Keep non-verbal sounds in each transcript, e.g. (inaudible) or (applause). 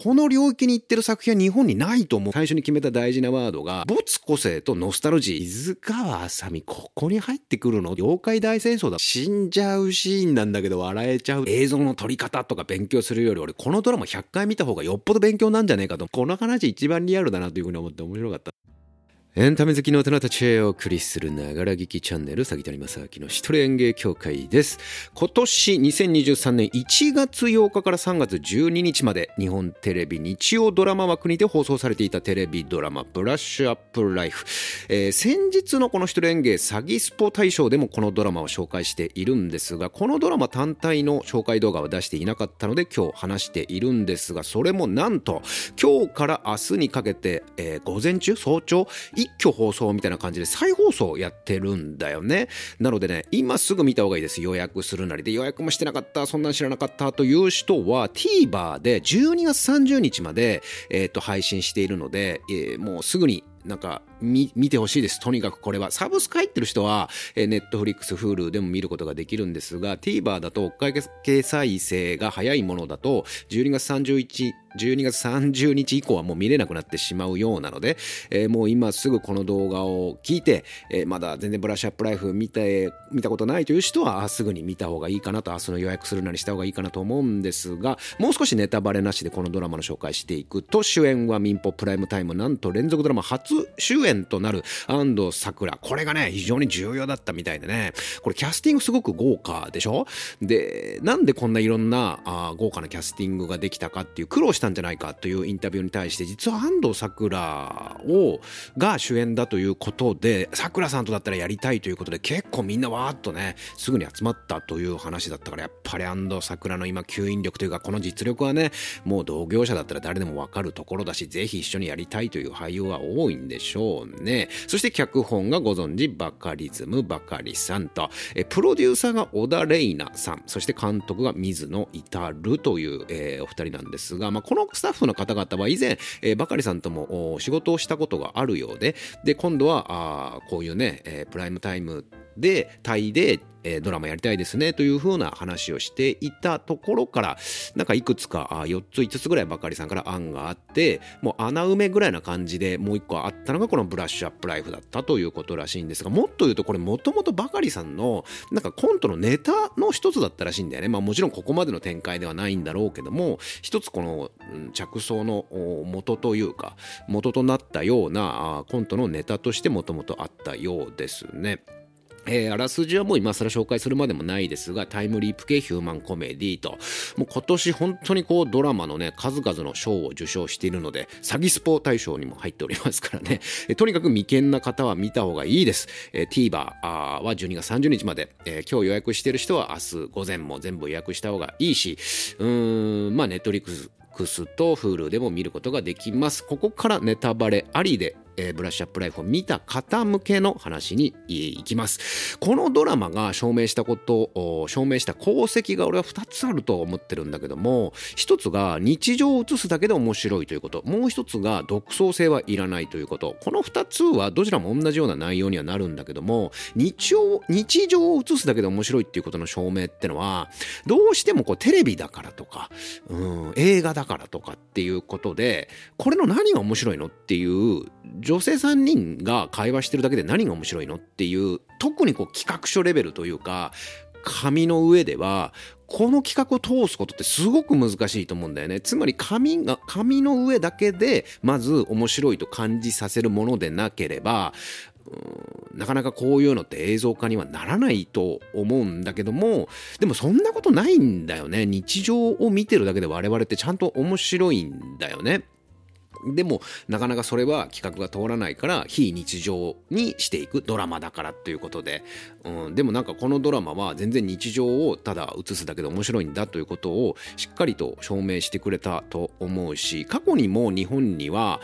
この領域に行ってる作品は日本にないと思う。最初に決めた大事なワードが、没個性とノスタルジー。伊豆川あさみ、ここに入ってくるの妖怪大戦争だ。死んじゃうシーンなんだけど笑えちゃう。映像の撮り方とか勉強するより、俺このドラマ100回見た方がよっぽど勉強なんじゃねえかと。この話一番リアルだなというふうに思って面白かった。エンタメ好きの大人たちへお送りするながら聞きチャンネル、杉谷正明の一人演芸協会です。今年2023年1月8日から3月12日まで日本テレビ日曜ドラマ枠にて放送されていたテレビドラマブラッシュアップライフ。えー、先日のこの一人演芸詐欺スポ大賞でもこのドラマを紹介しているんですが、このドラマ単体の紹介動画は出していなかったので今日話しているんですが、それもなんと今日から明日にかけて、えー、午前中、早朝、一挙放送みたいな感じで再放送やってるんだよね。なのでね、今すぐ見た方がいいです。予約するなりで予約もしてなかった、そんなん知らなかったという人は TVer で12月30日まで、えー、と配信しているので、えー、もうすぐになんか見てほしいです。とにかくこれは。サブスク入ってる人は、えー、 Netflix、Hulu でも見ることができるんですが、TVer だと追いかけ再生が早いものだと、12月31 12月30日以降はもう見れなくなってしまうようなので、えー、もう今すぐこの動画を聞いて、えー、まだ全然ブラッシュアップライフ見て、見たことないという人は、すぐに見た方がいいかなと、明日の予約するなりした方がいいかなと思うんですが、もう少しネタバレなしでこのドラマの紹介していくと、主演は民放プライムタイム、なんと連続ドラマ初主演となる安藤サクラ。これがね、非常に重要だったみたいでね、これキャスティングすごく豪華でしょ？で、なんでこんないろんなあ豪華なキャスティングができたかっていう苦労したんじゃないかというインタビューに対して実は安藤サクラをが主演だということでさくらさんとだったらやりたいということで結構みんなわーっとねすぐに集まったという話だったからやっぱり安藤サクラの今吸引力というかこの実力はねもう同業者だったら誰でもわかるところだしぜひ一緒にやりたいという俳優は多いんでしょうね。そして脚本がご存知バカリズムバカリさんとえプロデューサーが小田玲奈さんそして監督が水野至るという、えー、お二人なんですが、まあ、このスタッフの方々は以前、えー、ばかりさんとも仕事をしたことがあるようで、で、今度は、あこういうね、えー、プライムタイムで、タイで、え、ドラマやりたいですねという風な話をしていたところからなんかいくつか4つ5つぐらいばかりさんから案があってもう穴埋めぐらいな感じでもう1個あったのがこのブラッシュアップライフだったということらしいんですがもっと言うとこれもともとばかりさんのなんかコントのネタの一つだったらしいんだよねまあもちろんここまでの展開ではないんだろうけども一つこの着想の元というか元となったようなコントのネタとしてもともとあったようですね。えー、あらすじはもう今更紹介するまでもないですが、タイムリープ系ヒューマンコメディと、もう今年本当にこうドラマのね、数々の賞を受賞しているので、詐欺スポー大賞にも入っておりますからね、えー、とにかく未見な方は見た方がいいです。えー、TVer は12月30日まで、えー、今日予約している人は明日午前も全部予約した方がいいし、うーん、まあネットリックスと Hulu でも見ることができます。ここからネタバレありでえー、ブラッシュアップライフを見た方向けの話に行きます。このドラマが証明したこと、証明した功績が俺は2つあると思ってるんだけども、1つが日常を映すだけで面白いということ、もう1つが独創性はいらないということ。この2つはどちらも同じような内容にはなるんだけども、日常、日常を映すだけで面白いっていうことの証明ってのは、どうしてもこうテレビだからとか、うん、映画だからとかっていうことで、これの何が面白いのっていう女性3人が会話してるだけで何が面白いのっていう特にこう企画書レベルというか紙の上ではこの企画を通すことってすごく難しいと思うんだよね。つまり紙が、紙の上だけでまず面白いと感じさせるものでなければ、なかなかこういうのって映像化にはならないと思うんだけども、でもそんなことないんだよね。日常を見てるだけで我々ってちゃんと面白いんだよね。でもなかなかそれは企画が通らないから非日常にしていくドラマだからということで、うん、でもなんかこのドラマは全然日常をただ映すだけで面白いんだということをしっかりと証明してくれたと思うし過去にも日本には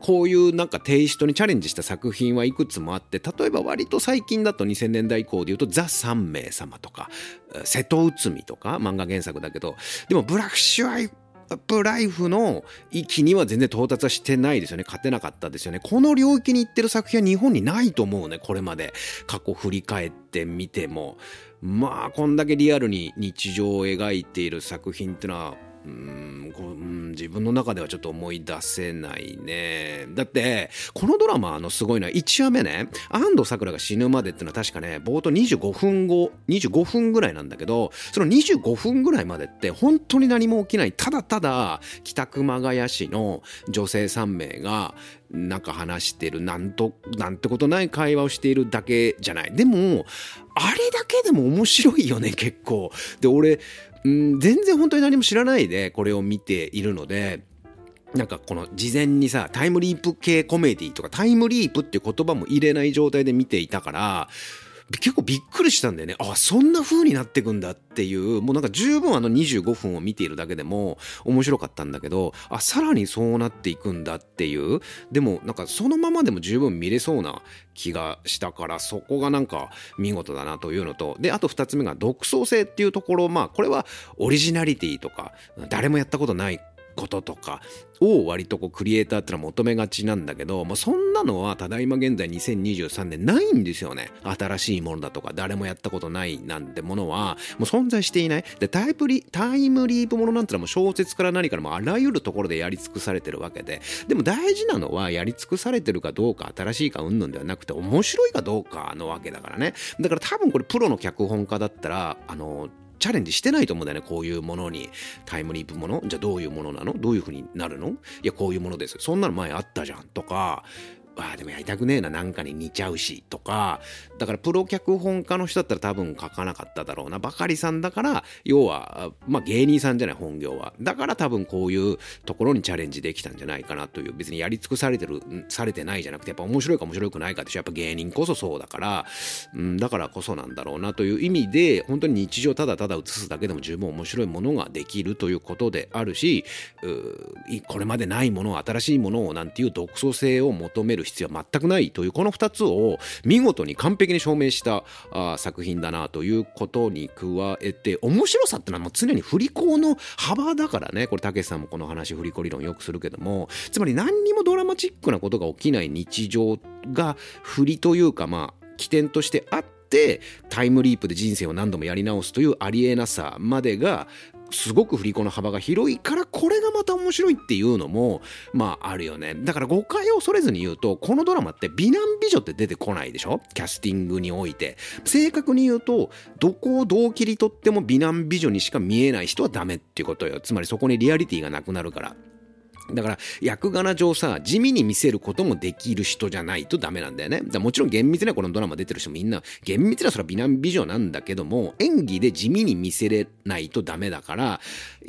こういうなんかテイストにチャレンジした作品はいくつもあって例えば割と最近だと2000年代以降で言うと「ザ・三名様」とか「瀬戸内海」とか漫画原作だけどでもブラッシュアイアップライフの域には全然到達はしてないですよね。勝てなかったですよね。この領域に行ってる作品は日本にないと思うね。これまで。過去振り返ってみても。まあ、こんだけリアルに日常を描いている作品ってのは、うんこうん自分の中ではちょっと思い出せないね。だって、このドラマのすごいのは1話目ね、安藤サクラが死ぬまでっていうのは確かね、冒頭25分後、25分ぐらいなんだけど、その25分ぐらいまでって本当に何も起きない、ただただ北熊谷市の女性3名がなんか話してる、なんと、なんてことない会話をしているだけじゃない。でも、あれだけでも面白いよね、結構。で、俺、ん、全然本当に何も知らないでこれを見ているので、なんかこの事前にさ、タイムリープ系コメディとかタイムリープっていう言葉も入れない状態で見ていたから、結構びっくりしたんだよね。あ、そんな風になってくんだっていう、もうなんか十分あの25分を見ているだけでも面白かったんだけど、あ、さらにそうなっていくんだっていう、でもなんかそのままでも十分見れそうな気がしたから、そこがなんか見事だなというのと、で、あと二つ目が独創性っていうところ、まあこれはオリジナリティとか、誰もやったことないこととかを割とこうクリエイターってのは求めがちなんだけど、まあ、そんなのはただいま現在2023年ないんですよね。新しいものだとか誰もやったことないなんてものはもう存在していない。でタイプリタイムリープものなんてのはもう小説から何からもあらゆるところでやり尽くされてるわけででも大事なのはやり尽くされてるかどうか新しいかうんぬんではなくて面白いかどうかのわけだからね。だから多分これプロの脚本家だったらあのチャレンジしてないと思うんだよね、こういうものに。タイムリープもの？じゃあどういうものなの？どういう風になるの？いや、こういうものです。そんなの前あったじゃん。とか、ああ、でもやりたくねえな、なんかに似ちゃうし、とか、だからプロ脚本家の人だったら多分書かなかっただろうな。ばかりさんだから、要は、まあ芸人さんじゃない、本業は。だから多分こういうところにチャレンジできたんじゃないかなという、別にやり尽くされてる、されてないじゃなくて、やっぱ面白いか面白くないかってやっぱ芸人こそそうだから、うん、だからこそなんだろうなという意味で、本当に日常ただただ映すだけでも十分面白いものができるということであるし、これまでないもの、新しいものをなんていう独創性を求める必要は全くないというこの2つを見事に完璧に証明したあ作品だなということに加えて面白さってのはもう常に振り子の幅だからね。これたけしさんもこの話振り子理論よくするけども。つまり何にもドラマチックなことが起きない日常が振りというかまあ起点としてあってタイムリープで人生を何度もやり直すというありえなさまでがすごく振り子の幅が広いからこれがまた面白いっていうのもまああるよね。だから誤解を恐れずに言うとこのドラマって美男美女って出てこないでしょ？キャスティングにおいて。正確に言うとどこをどう切り取っても美男美女にしか見えない人はダメっていうことよ。つまりそこにリアリティがなくなるから。だから役柄上さ地味に見せることもできる人じゃないとダメなんだよね。だもちろん厳密にはこのドラマ出てる人みんな厳密にはそれは美男美女なんだけども演技で地味に見せれないとダメだから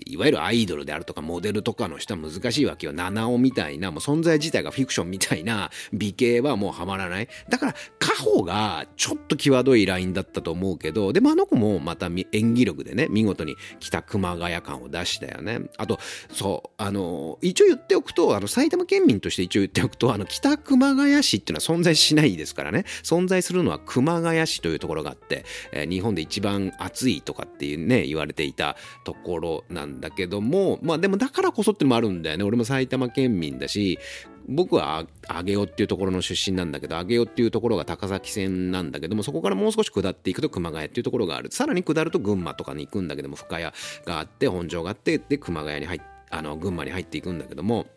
いわゆるアイドルであるとかモデルとかの人は難しいわけよ。七尾みたいなもう存在自体がフィクションみたいな美形はもうハマらない。だからカホがちょっと際どいラインだったと思うけどでもあの子もまた演技力でね見事に北熊谷感を出したよね。あとそうあの一応言っておくとあの埼玉県民として一応言っておくとあの北熊谷市っていうのは存在しないですからね。存在するのは熊谷市というところがあって、えー日本で一番暑いとかっていうね言われていたところなんだけどもまあでもだからこそってのもあるんだよね。俺も埼玉県民だし僕は上尾っていうところの出身なんだけど上尾っていうところが高崎線なんだけどもそこからもう少し下っていくと熊谷っていうところがある。さらに下ると群馬とかに行くんだけども深谷があって本庄があってで熊谷に入ってあの群馬に入っていくんだけども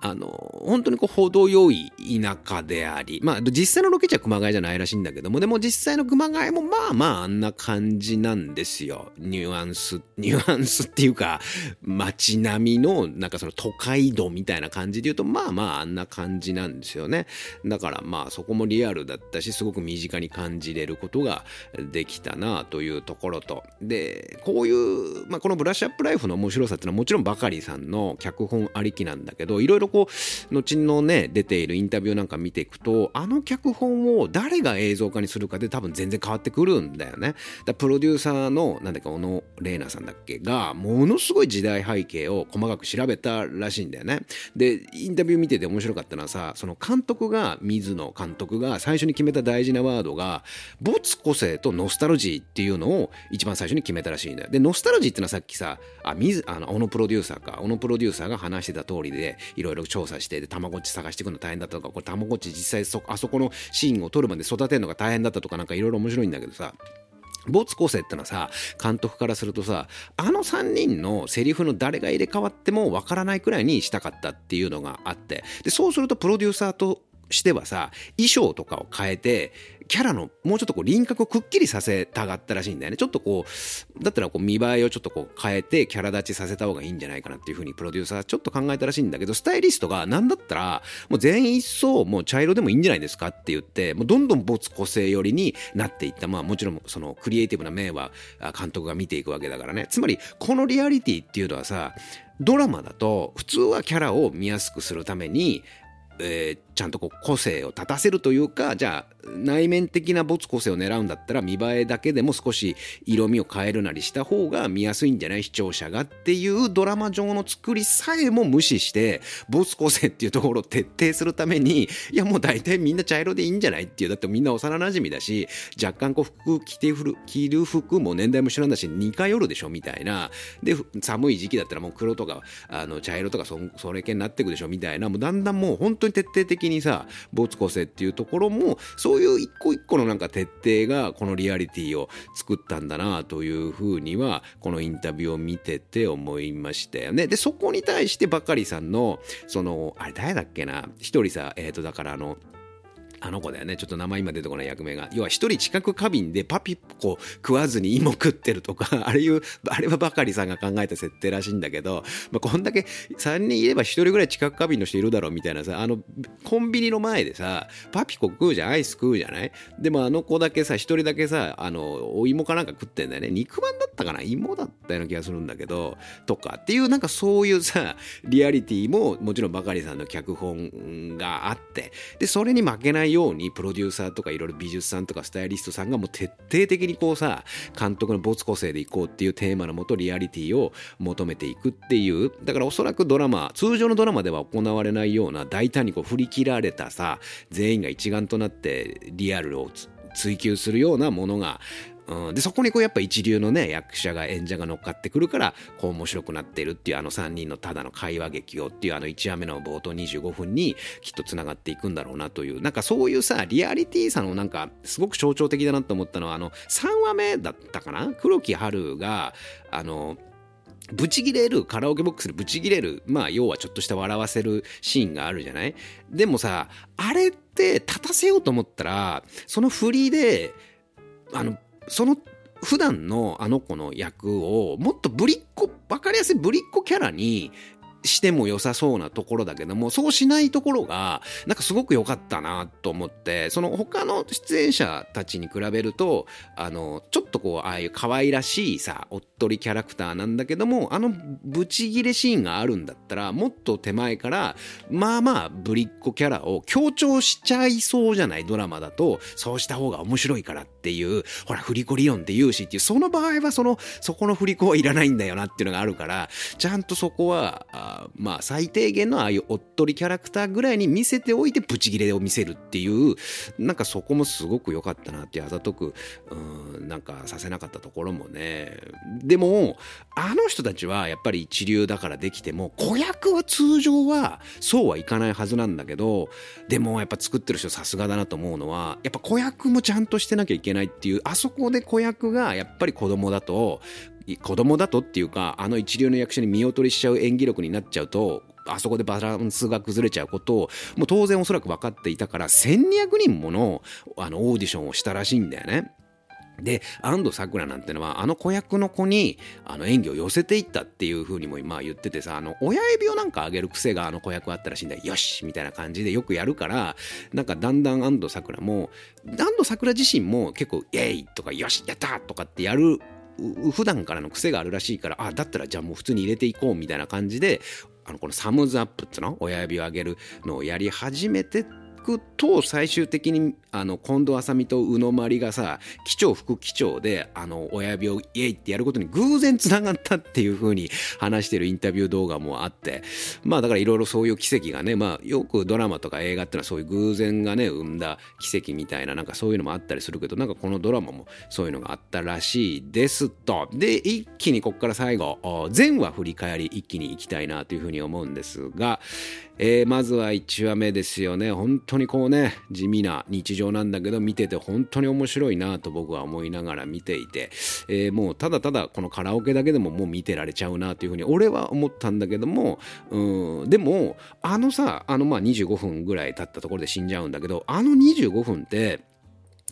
あの本当にこう程よい田舎でありまあ実際のロケ地は熊谷じゃないらしいんだけどもでも実際の熊谷もまあまああんな感じなんですよ。ニュアンスニュアンスっていうか街並みのなんかその都会度みたいな感じで言うとまあまああんな感じなんですよね。だからまあそこもリアルだったしすごく身近に感じれることができたなというところと。でこういう、まあ、このブラッシュアップライフの面白さっていうのはもちろんバカリさんの脚本ありきなんだだけどいろいろこう後のね出ているインタビューなんか見ていくとあの脚本を誰が映像化にするかで多分全然変わってくるんだよね。だプロデューサーのなんだっけ小野玲奈さんだっけがものすごい時代背景を細かく調べたらしいんだよね。でインタビュー見てて面白かったのはさその監督が水野監督が最初に決めた大事なワードが没個性とノスタルジーっていうのを一番最初に決めたらしいんだよ。でノスタルジーってのはさっきさあ水あの小野プロデューサーか。小野プロデューサーが話してた通りでいろいろ調査してでたまごっち探していくの大変だったとかこれたまごっち実際そあそこのシーンを撮るまで育てるのが大変だったとかなんかいろいろ面白いんだけどさ没個性ってのはさ監督からするとさあの3人のセリフの誰が入れ替わってもわからないくらいにしたかったっていうのがあってでそうするとプロデューサーとしてはさ衣装とかを変えてキャラのもうちょっとこう輪郭をくっきりさせたがったらしいんだよね。ちょっとこうだったらこう見栄えをちょっとこう変えてキャラ立ちさせた方がいいんじゃないかなっていう風にプロデューサーちょっと考えたらしいんだけどスタイリストが何だったらもう全員一層もう茶色でもいいんじゃないですかって言ってもうどんどん没個性寄りになっていった。まあもちろんそのクリエイティブな面は監督が見ていくわけだからね。つまりこのリアリティっていうのはさドラマだと普通はキャラを見やすくするためにえー、ちゃんとこう個性を立たせるというかじゃあ内面的な没個性を狙うんだったら見栄えだけでも少し色味を変えるなりした方が見やすいんじゃない視聴者がっていうドラマ上の作りさえも無視して没個性っていうところを徹底するためにいやもう大体みんな茶色でいいんじゃないっていうだってみんな幼馴染だし若干こう服着て着る服も年代も一緒なんだし似通るでしょみたいな。で寒い時期だったらもう黒とかあの茶色とかそそれ系になっていくでしょみたいな。もうだんだんもう本当に徹底的にさ没個性っていうところもそういう一個一個のなんか徹底がこのリアリティを作ったんだなというふうにはこのインタビューを見てて思いましたよね。でそこに対してばかりさんのそのあれ誰だっけな？一人さえっ、ー、とだからあのあの子だよね。ちょっと名前今出てこない役名が。要は一人近く過敏でパピコ食わずに芋食ってるとか、(laughs) あれいう、あれはばかりさんが考えた設定らしいんだけど、まあ、こんだけ3人いれば1人ぐらい近く過敏の人いるだろうみたいなさ、あの、コンビニの前でさ、パピコ食うじゃん、アイス食うじゃない？でもあの子だけさ、1人だけさ、あの、お芋かなんか食ってんだよね。肉まんだったかな？芋だったような気がするんだけど、とかっていう、なんかそういうさ、リアリティももちろんばかりさんの脚本があって、で、それに負けないようにプロデューサーとかいろいろ美術さんとかスタイリストさんがもう徹底的にこうさ監督の没個性でいこうっていうテーマのもとリアリティを求めていくっていうだからおそらくドラマ通常のドラマでは行われないような大胆にこう振り切られたさ全員が一丸となってリアルを追求するようなものがうん、でそこにこうやっぱ一流のね役者が演者が乗っかってくるからこう面白くなってるっていうあの3人のただの会話劇をっていうあの1話目の冒頭25分にきっとつながっていくんだろうなというなんかそういうさリアリティさのなんかすごく象徴的だなと思ったのはあの3話目だったかな？黒木春があのブチギレるカラオケボックスでブチギレるまあ要はちょっとした笑わせるシーンがあるじゃない？でもさあれって立たせようと思ったらその振りであのその普段のあの子の役をもっとぶりっ子分かりやすいぶりっ子キャラにしても良さそうなところだけどもそうしないところがなんかすごく良かったなと思ってその他の出演者たちに比べるとあのちょっとこうああいう可愛らしいさおっとりキャラクターなんだけどもあのブチギレシーンがあるんだったらもっと手前からまあまあぶりっ子キャラを強調しちゃいそうじゃないドラマだとそうした方が面白いからっていうほら振り子理論って言うしっていうその場合はそのそこの振り子はいらないんだよなっていうのがあるからちゃんとそこはまあ最低限のああいうおっとりキャラクターぐらいに見せておいてブチギレを見せるっていうなんかそこもすごく良かったなってあざとくうんなんかさせなかったところもねでもあの人たちはやっぱり一流だからできても子役は通常はそうはいかないはずなんだけどでもやっぱ作ってる人さすがだなと思うのはやっぱ子役もちゃんとしてなきゃいけないっていうあそこで子役がやっぱり子供だと子供だとっていうかあの一流の役者に見劣りしちゃう演技力になっちゃうとあそこでバランスが崩れちゃうことをもう当然おそらく分かっていたから1200人ものあのオーディションをしたらしいんだよね。で安藤サクラなんてのはあの子役の子にあの演技を寄せていったっていう風にもまあ言っててさあの親指をなんか上げる癖があの子役あったらしいんだよよしみたいな感じでよくやるからなんかだんだん安藤サクラも安藤サクラ自身も結構イエイとかよしやったとかってやる普段からの癖があるらしいからあだったらじゃあもう普通に入れていこうみたいな感じであのこのサムズアップっていうの親指を上げるのをやり始めてくと最終的にあの近藤麻美と宇野まりがさ機長副機長であの親指をイエイってやることに偶然つながったっていう風に話してるインタビュー動画もあってまあだからいろいろそういう奇跡がねまあよくドラマとか映画ってのはそういう偶然がね生んだ奇跡みたいななんかそういうのもあったりするけどなんかこのドラマもそういうのがあったらしいですと。で一気にこっから最後前話振り返り一気にいきたいなというふうに思うんですが、えー、まずは1話目ですよね。本当にこうね地味な日常なんだけど見てて本当に面白いなと僕は思いながら見ていて、えー、もうただただこのカラオケだけでももう見てられちゃうなというふうに俺は思ったんだけどもうんでもあのさあのまあ25分ぐらい経ったところで死んじゃうんだけどあの25分って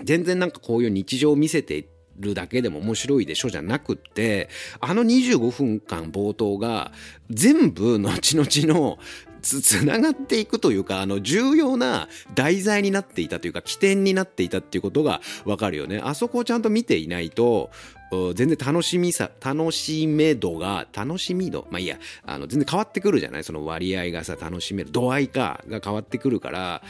全然なんかこういう日常を見せてるだけでも面白いでしょじゃなくってあの25分間冒頭が全部後々のつ (laughs) つながっていくというかあの重要な題材になっていたというか起点になっていたっていうことがわかるよね。あそこをちゃんと見ていないと全然楽しみさ、楽しめ度が、楽しみ度、まあいいや、あの、全然変わってくるじゃない？その割合がさ、楽しめる、度合いか、が変わってくるから、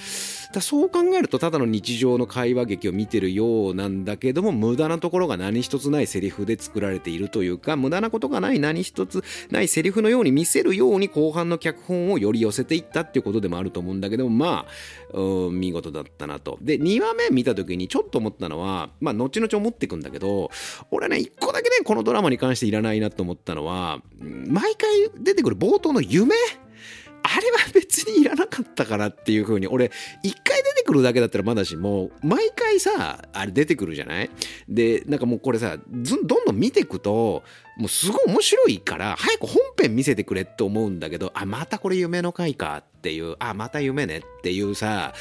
だそう考えると、ただの日常の会話劇を見てるようなんだけども、無駄なところが何一つないセリフで作られているというか、無駄なことがない何一つないセリフのように見せるように後半の脚本をより寄せていったっていうことでもあると思うんだけども、まあ、見事だったなと。で、2話目見た時にちょっと思ったのは、まあ、後々思ってくんだけど、俺ね、一個だけね、このドラマに関していらないなと思ったのは、毎回出てくる冒頭の夢？あれは別にいらなかったかなっていう風に、俺、1回出てくるだけだったらまだしもう、毎回さ、あれ出てくるじゃない？で、なんかもうこれさ、どんどん見てくと、もうすごい面白いから、早く本編見せてくれって思うんだけど、あ、またこれ夢の回かっていう、あ、また夢ねっていうさ、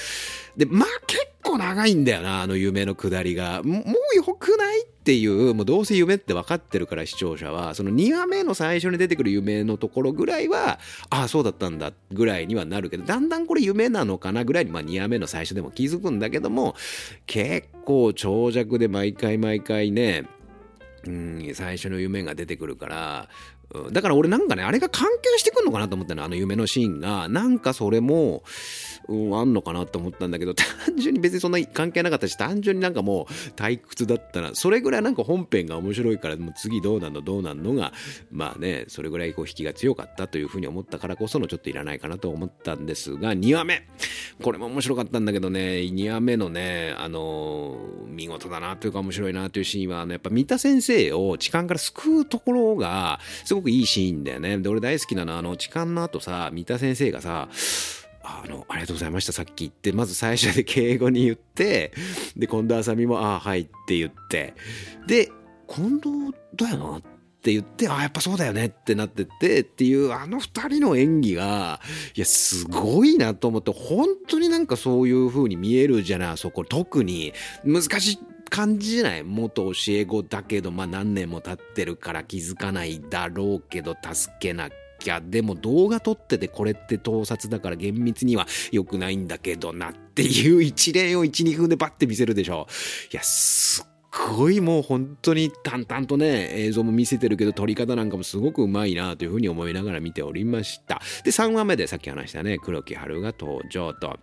で、まあ結構長いんだよな、あの夢のくだりが。もうよくないっていう、もうどうせ夢って分かってるから視聴者は、その2話目の最初に出てくる夢のところぐらいは、ああ、そうだったんだぐらいにはなるけど、だんだんこれ夢なのかなぐらいに、まあ2話目の最初でも気づくんだけども、結構長尺で毎回毎回ね、うん、最初の夢が出てくるから、だから俺なんかね、あれが関係してくんのかなと思ったの、あの夢のシーンが。なんかそれも、うん、あんのかなと思ったんだけど、(laughs) 単純に別にそんな関係なかったし、単純になんかもう退屈だったな。それぐらいなんか本編が面白いから、もう次どうなんのどうなんのが、まあね、それぐらいこう引きが強かったというふうに思ったからこそのちょっといらないかなと思ったんですが、2話目。これも面白かったんだけどね、2話目のね、あのー、見事だなというか面白いなというシーンは、あの、やっぱ三田先生を痴漢から救うところが、すごごくいいシーンだよね。で、俺大好きなのは、あの、痴漢の後さ、三田先生がさ、あの、ありがとうございました、さっき言って、まず最初で敬語に言って、で、近藤あさみも、ああ、はいって言って、で、近藤だよなって言って、ああ、やっぱそうだよねってなってってっていう、あの二人の演技が、いや、すごいなと思って、本当になんかそういう風に見えるじゃない、そこ。特に、難しい感じじゃない元教え子だけど、まあ何年も経ってるから気づかないだろうけど、助けなきゃでも動画撮っててこれって盗撮だから厳密には良くないんだけどなっていう一連を12分でバッて見せるでしょ。いやすっごいもう本当に淡々とね映像も見せてるけど撮り方なんかもすごくうまいなというふうに思いながら見ておりました。で3話目でさっき話したね黒木春が登場と。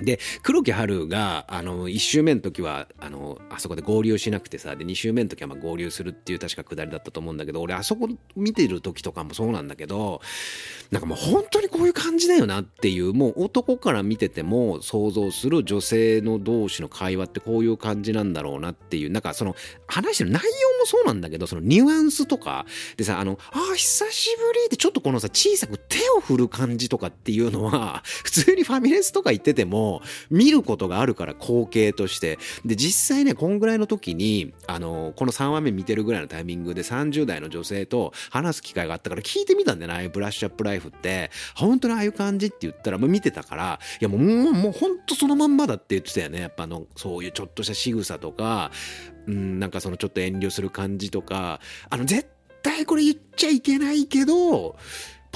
で、黒木春が、あの、1周目の時は、あの、あそこで合流しなくてさ、で、2周目の時はまあ合流するっていう確かくだりだったと思うんだけど、俺、あそこ見てる時とかもそうなんだけど、なんかもう本当にこういう感じだよなっていう、もう男から見てても想像する女性の同士の会話ってこういう感じなんだろうなっていう、なんかその、話してる内容もそうなんだけど、そのニュアンスとか、でさ、あの、ああ、久しぶりってちょっとこのさ、小さく手を振る感じとかっていうのは、普通にファミレスとか行ってても、見ることがあるから光景として。で実際ねこんぐらいの時にあのこの3話目見てるぐらいのタイミングで30代の女性と話す機会があったから聞いてみたんだよねああいブラッシュアップライフって。本当にああいう感じって言ったら、まあ、見てたからいやもうもうもう本当そのまんまだって言ってたよね。やっぱのそういうちょっとした仕草とかうんなんかそのちょっと遠慮する感じとか。あの絶対これ言っちゃいけないけど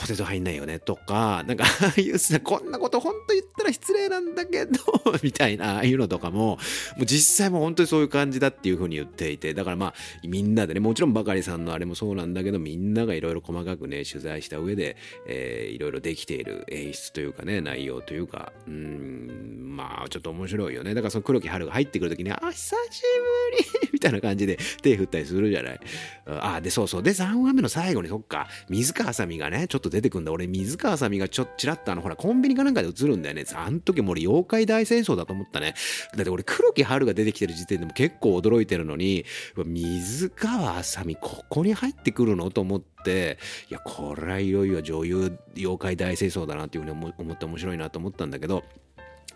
ポテト入んないよねとか、なんか、ああいうさ、こんなこと本当言ったら失礼なんだけど、(laughs) みたいな、ああいうのとかも、もう実際も本当にそういう感じだっていうふうに言っていて、だからまあ、みんなでね、もちろんバカリさんのあれもそうなんだけど、みんながいろいろ細かくね、取材した上で、えー、いろいろできている演出というかね、内容というか、うん、まあ、ちょっと面白いよね。だからその黒木春が入ってくるときに、あ、久しぶりたいな感じで手振ったりするじゃない。ああ、で、そうそう。で、3話目の最後に、そっか、水川あさみがね、ちょっと出てくんだ。俺、水川あさみがちょっとちらっとあの、ほら、コンビニかなんかで映るんだよね。あの時も俺、妖怪大戦争だと思ったね。だって俺、黒木春が出てきてる時点でも結構驚いてるのに、水川あさみ、ここに入ってくるの？と思って、いや、これはいよいよ女優、妖怪大戦争だなっていうふうに思って面白いなと思ったんだけど、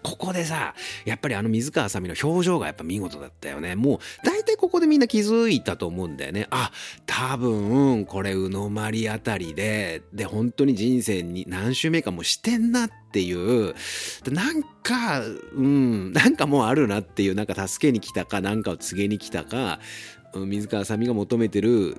ここでさ、やっぱりあの水川あさみの表情がやっぱ見事だったよね。もう、大体ここでみんな気づいたと思うんだよね。あ、多分、これ、うのまりあたりで、で、本当に人生に何周目かもしてんなっていう、なんか、うん、なんかもうあるなっていう、なんか助けに来たか、なんかを告げに来たか、水川あさみが求めてる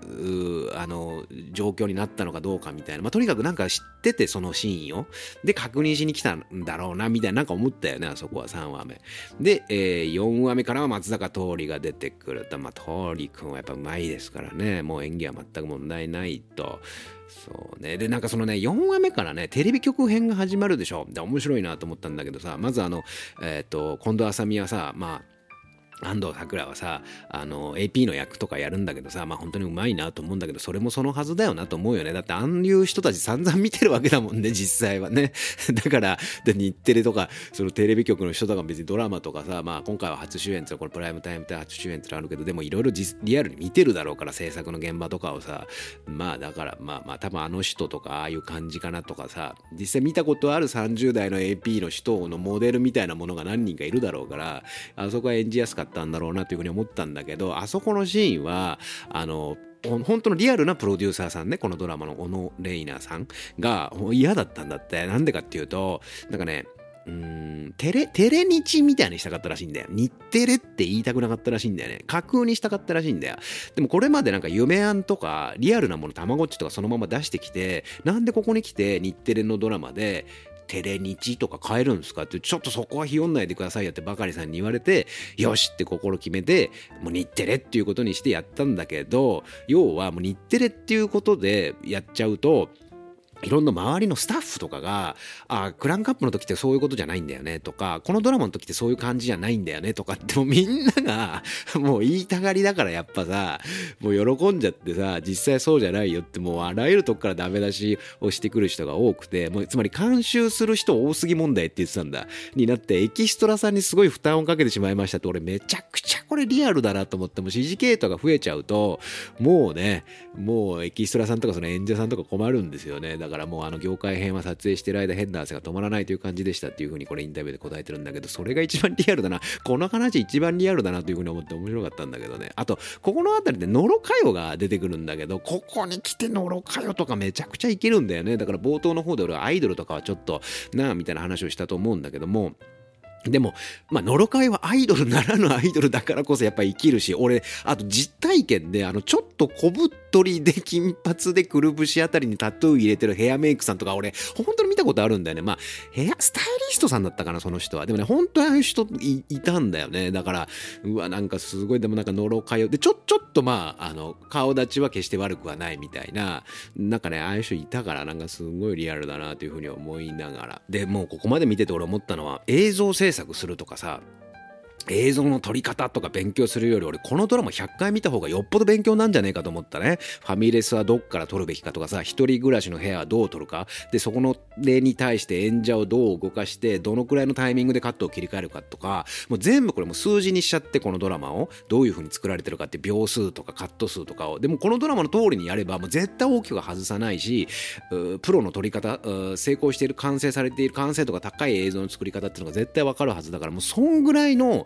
あの状況になったのかどうかみたいな、まあ、とにかくなんか知っててそのシーンを。で確認しに来たんだろうなみたいななんか思ったよねあそこは3話目。で、えー、4話目からは松坂桃李が出てくると。まあ桃李君はやっぱうまいですからね。もう演技は全く問題ないと。そうね。で、なんかそのね、4話目からね、テレビ局編が始まるでしょ。で、面白いなと思ったんだけどさ、まずあの、えっ、ー、と、近藤麻美はさ、まあ、安藤サクラはさあの AP の役とかやるんだけどさまあ本当にうまいなと思うんだけどそれもそのはずだよなと思うよね。だってああいう人たち散々見てるわけだもんね実際はね。(laughs) だからで日テレとかそのテレビ局の人とか別にドラマとかさまあ今回は初主演ってこれプライムタイムで初主演ってあるけどでもいろいろリアルに見てるだろうから制作の現場とかをさ。まあだからまあまあ多分あの人とかああいう感じかなとかさ。実際見たことある30代の AP の人のモデルみたいなものが何人かいるだろうからあそこは演じやすかったったんだろうなというふうに思ったんだけど、あそこのシーンは、あの、本当のリアルなプロデューサーさんね、このドラマの小野レイナーさんが嫌だったんだって。なんでかっていうと、なんかね、うん、テレ、テレ日みたいにしたかったらしいんだよ。日テレって言いたくなかったらしいんだよね。架空にしたかったらしいんだよ。でもこれまでなんか夢案とか、リアルなもの、たまごっちとかそのまま出してきて、なんでここに来て日テレのドラマで、テレ日とか変えるんですか？って、ちょっとそこはひよんないでくださいよってばかりさんに言われて、よしって心決めて、もう日テレっていうことにしてやったんだけど、要はもう日テレっていうことでやっちゃうと、いろんな周りのスタッフとかが、あ、クランクアップの時ってそういうことじゃないんだよねとか、このドラマの時ってそういう感じじゃないんだよねとかってもうみんながもう言いたがりだからやっぱさ、もう喜んじゃってさ、実際そうじゃないよってもうあらゆるとこからダメ出しをしてくる人が多くて、もうつまり監修する人多すぎ問題って言ってたんだ。になってエキストラさんにすごい負担をかけてしまいましたって俺めちゃくちゃこれリアルだなと思っても指示系統が増えちゃうと、もうね、もうエキストラさんとかその演者さんとか困るんですよね。だからもうあの業界編は撮影してる間変な汗が止まらないという感じでしたっていうふうにこれインタビューで答えてるんだけど、それが一番リアルだな。この話一番リアルだなというふうに思って面白かったんだけどね。あと、ここの辺りでノロカヨが出てくるんだけど、ここに来てノロカヨとかめちゃくちゃいけるんだよね。だから冒頭の方で俺はアイドルとかはちょっとなあみたいな話をしたと思うんだけども、でも、まあ、ノロカイはアイドルならぬアイドルだからこそやっぱ生きるし、俺、あと実体験で、あの、ちょっと小太りで金髪でくるぶしあたりにタトゥー入れてるヘアメイクさんとか俺、本当に見たことあるんだよね。まあ、ヘアスタイリストさんだったかな、その人は。でもね、本当にああいう人いたんだよね。だから、うわ、なんかすごい、でもなんかノロカイで、ちょ、ちょっとまあ、あの、顔立ちは決して悪くはないみたいな、なんかね、ああいう人いたから、なんかすごいリアルだなというふうに思いながら。で、もうここまで見てて俺思ったのは、映像制作するとかさ映像の撮り方とか勉強するより俺このドラマ100回見た方がよっぽど勉強なんじゃねえかと思ったね。ファミレスはどっから撮るべきかとかさ、一人暮らしの部屋はどう撮るか。で、そこの例に対して演者をどう動かして、どのくらいのタイミングでカットを切り替えるかとか、もう全部これも数字にしちゃってこのドラマをどういう風に作られてるかって秒数とかカット数とかを。でもこのドラマの通りにやればもう絶対大きく外さないし、プロの撮り方、成功している完成されている完成度が高い映像の作り方っていうのが絶対わかるはずだからもうそんぐらいの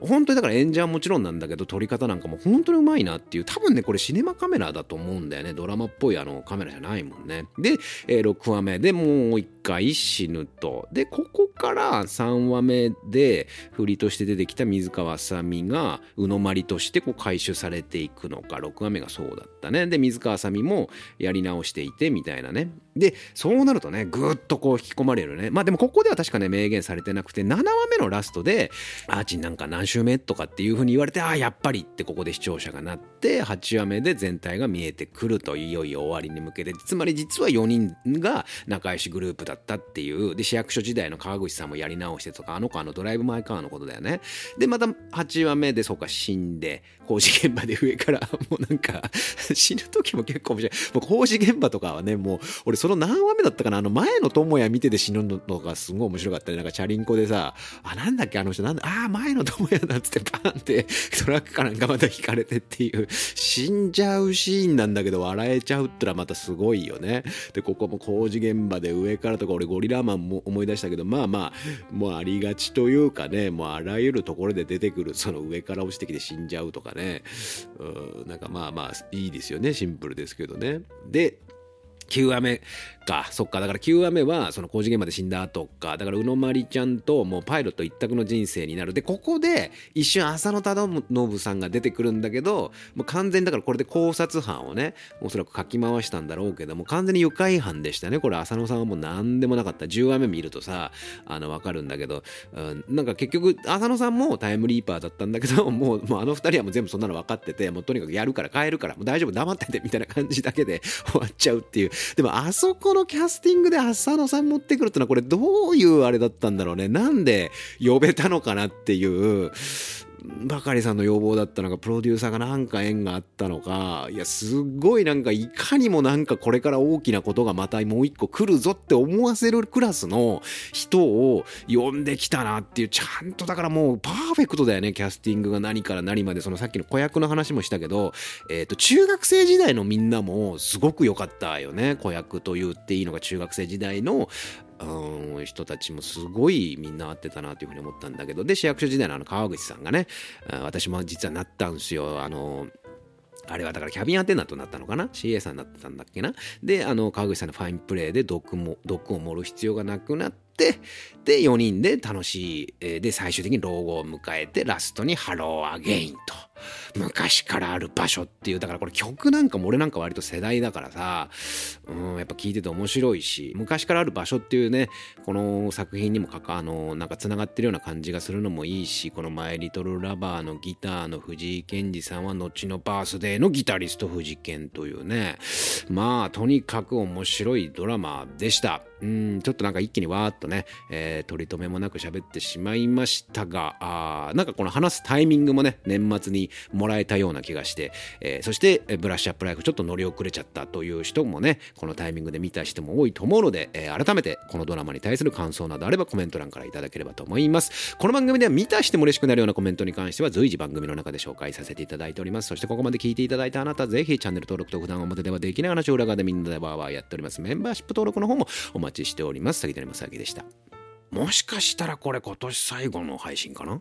本当にだから演者はもちろんなんだけど撮り方なんかも本当にうまいなっていう多分ねこれシネマカメラだと思うんだよね。ドラマっぽいあのカメラじゃないもんね。で、えー、6話目。でもう一回死ぬと。でここから3話目で振りとして出てきた水川あさみがうのまりとしてこう回収されていくのか。6話目がそうだったね。で水川あさみもやり直していてみたいなね。でそうなるとねぐっとこう引き込まれるね。まあでもここでは確かね明言されてなくて7話目のラストでアーチンなんか何週目とかっていうふうに言われてああやっぱりってここで視聴者がなって8話目で全体が見えてくるといよいよ終わりに向けてつまり実は4人が仲良しグループだったっていうで市役所時代の川口さんもやり直してとかあの子あのドライブ・マイ・カーのことだよね。でまた8話目でそうか死んで工事現場で上からもうなんか死ぬ時も結構面白い。もう工事現場とかはねもう俺その何話目だったかな？あの前の智也見てて死ぬのがすごい面白かったね。なんかチャリンコでさあなんだっけあの人なんだああ前の智也嫌だっつってバンってトラックかなんかまた引かれてっていう死んじゃうシーンなんだけど笑えちゃうってのはまたすごいよね。でここも工事現場で上からとか俺ゴリラマンも思い出したけどまあまあもうありがちというかねもうあらゆるところで出てくるその上から落ちてきて死んじゃうとかね。うんなんかまあまあいいですよね。シンプルですけどね。で9話目か。そっか。だから9話目はその工事現場で死んだ後か。だから宇野まりちゃんともうパイロット一択の人生になる。でここで一瞬浅野忠信さんが出てくるんだけどもう完全にだからこれで考察班をねおそらくかき回したんだろうけども完全に愉快犯でしたね。これ浅野さんはもう何でもなかった。10話目見るとさあの分かるんだけど、うん、なんか結局浅野さんもタイムリーパーだったんだけど (laughs) もうもうあの2人はもう全部そんなの分かっててもうとにかくやるから変えるからもう大丈夫黙っててみたいな感じだけで終わっちゃうっていう。でもあそこのキャスティングで浅野さん持ってくるってのはこれどういうあれだったんだろうね。なんで呼べたのかなっていう。ばかりさんの要望だったのかプロデューサーがなんか縁があったのかいやすっごいなんかいかにもなんかこれから大きなことがまたもう一個来るぞって思わせるクラスの人を呼んできたなっていうちゃんとだからもうパーフェクトだよねキャスティングが何から何までそのさっきの子役の話もしたけど、えー、と中学生時代のみんなもすごく良かったよね子役と言っていいのが中学生時代の人たちもすごいみんな合ってたなというふうに思ったんだけどで市役所時代のあの川口さんがね私も実はなったんですよあのあれはだからキャビンアテンダントになったのかな ?CA さんになってたんだっけな？で、あの、川口さんのファインプレーで毒も、毒を盛る必要がなくなって、で、4人で楽しい、で、最終的に老後を迎えて、ラストに Hello Again と。昔からある場所っていうだからこれ曲なんかも俺なんか割と世代だからさ、うん、やっぱ聴いてて面白いし昔からある場所っていうねこの作品にもかかあのなんかつながってるような感じがするのもいいしこの「マイ・リトル・ラバー」のギターの藤井健二さんは後のバースデーのギタリスト藤健というねまあとにかく面白いドラマでした。うんちょっとなんか一気にわーっとね、えー、取り留めもなく喋ってしまいましたがあなんかこの話すタイミングもね年末にもらえたような気がして、えー、そしてブラッシュアップライフちょっと乗り遅れちゃったという人もねこのタイミングで見た人も多いと思うので、えー、改めてこのドラマに対する感想などあればコメント欄からいただければと思います。この番組では見たしても嬉しくなるようなコメントに関しては随時番組の中で紹介させていただいております。そしてここまで聞いていただいたあなたぜひチャンネル登録と普段表ではできない話を裏側でみんなでバーバーやっております。メンバーシップ登録の方もお待ちしております。杉谷正明でした。もしかしたらこれ今年最後の配信かな？